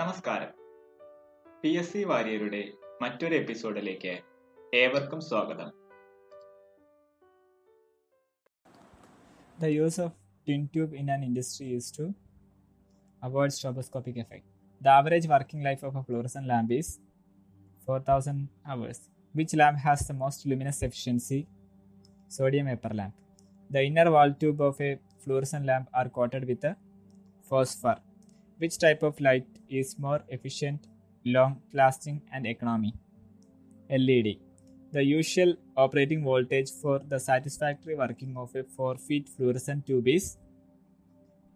നമസ്കാരം P S C വാര്യരുടെ മറ്റൊരു എപ്പിസോഡിലേക്ക് ഏവർക്കും സ്വാഗതം The use of tin tube in an industry is to avoid stroboscopic effect. The average working life of a fluorescent lamp is 4000 hours. Which lamp has the most luminous efficiency? Sodium vapor lamp. The inner wall tube of a fluorescent lamp are coated with a phosphor. Which type of light is more efficient, long lasting, and economy? LED. The usual operating voltage for the satisfactory working of a 4 feet fluorescent tube is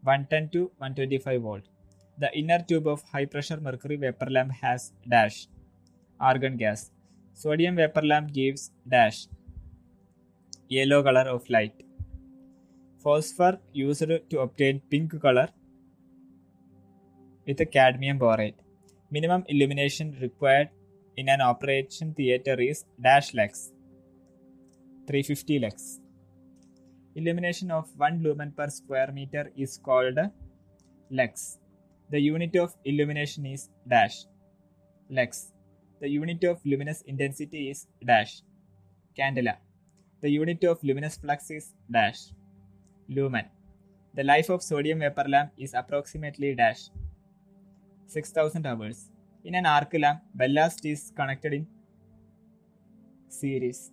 110 to 125 volt. The inner tube of high pressure mercury vapor lamp has dash argon gas. Sodium vapor lamp gives dash yellow color of light. Phosphor used to obtain pink color with a cadmium borate. Minimum illumination required in an operation theater is dash lux 350 lux illumination of 1 lumen per square meter is called lux the unit of illumination is dash lux the unit of luminous intensity is dash. Candela. The unit of luminous flux is dash. Lumen. The life of sodium vapor lamp is approximately dash 6000 hours in an arc lamp, ballast is connected in series.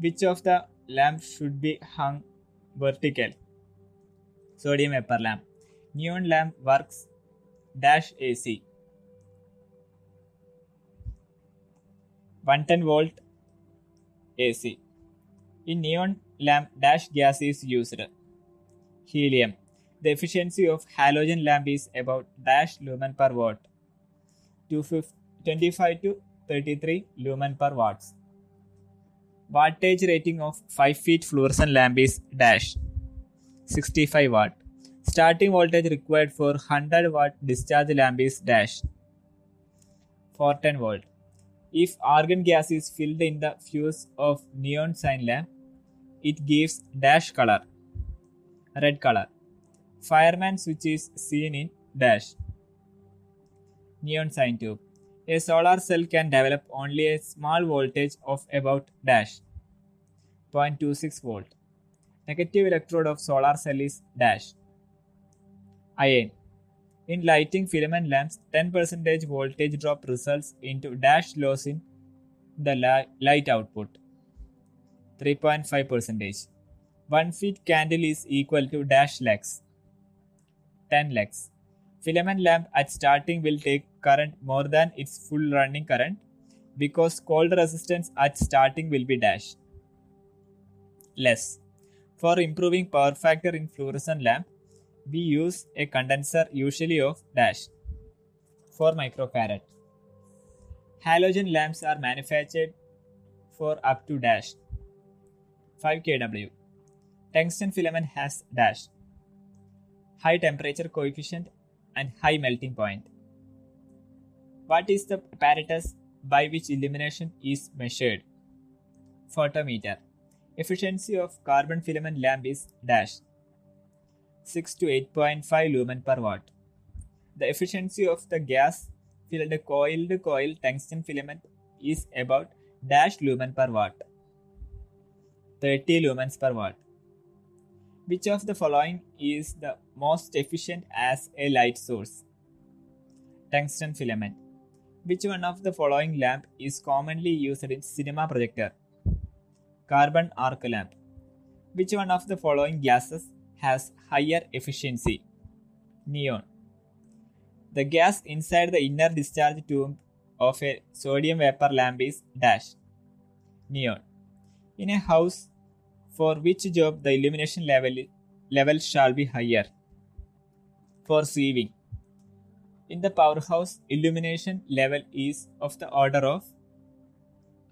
Which of the lamps should be hung vertical? Sodium vapor lamp. Neon lamp works dash AC. 110 volt AC. In neon lamp, dash gas is used. Helium. The efficiency of halogen lamp is about dash lumen per watt. 25 to 33 lumen per watts. Wattage rating of 5 feet fluorescent lamp is dash 65 watt. Starting voltage required for 100 watt discharge lamp is dash 410 volt. If argon gas is filled in the fuse of neon sign lamp, it gives dash color red color. Fireman switch is seen in dash neon sign tube. A solar cell can develop only a small voltage of about dash 0.26 volt. Negative electrode of solar cell is dash iron. In lighting filament lamps, 10% voltage drop results into dash loss in the light output 3.5%. 1 feet candle is equal to dash lux 10 lux. Filament lamp at starting will take current more than its full running current because cold resistance at starting will be dash less. For improving power factor in fluorescent lamp, we use a condenser usually of dash 4 microfarad. Halogen lamps are manufactured for up to dash 5 kW. Tungsten filament has dash high temperature coefficient and high melting point. What is the apparatus by which illumination is measured? Photometer. Efficiency of carbon filament lamp is dash 6 to 8.5 lumen per watt. The efficiency of the gas filled coiled coil tungsten filament is about dash lumen per watt 30 lumens per watt. Which of the following is the most efficient as a light source? Tungsten filament. Which one of the following lamp is commonly used in cinema projector? Carbon arc lamp. Which one of the following gases has higher efficiency? Neon. The gas inside the inner discharge tube of a sodium vapor lamp is dash. Neon. In a house, for which job the illumination level, level shall be higher? For sieving. In the powerhouse, illumination level is of the order of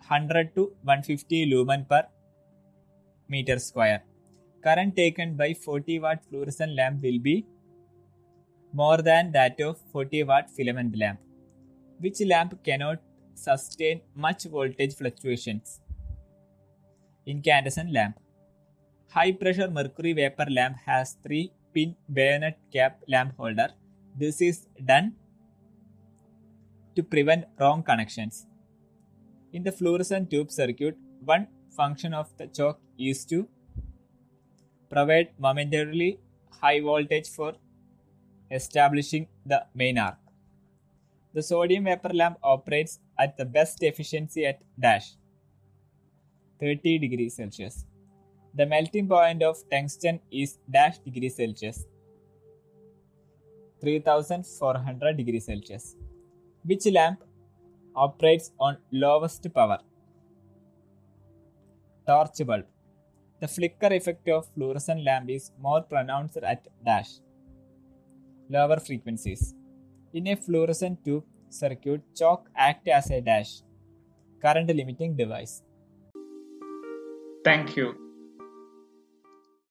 100 to 150 lumen per meter square. Current taken by 40 watt fluorescent lamp will be more than that of 40 watt filament lamp. Which lamp cannot sustain much voltage fluctuations? Incandescent lamp. High pressure mercury vapor lamp has 3 pin bayonet cap lamp holder. This is done to prevent wrong connections. In the fluorescent tube circuit, one function of the choke is to provide momentarily high voltage for establishing the main arc. The sodium vapor lamp operates at the best efficiency at dash 30 degrees Celsius. The melting point of tungsten is dash degrees Celsius 3400 degrees Celsius. Which lamp operates on lowest power? Torch bulb. The flicker effect of fluorescent lamp is more pronounced at dash lower frequencies. In a fluorescent tube circuit, choke act as a dash current limiting device. Thank you.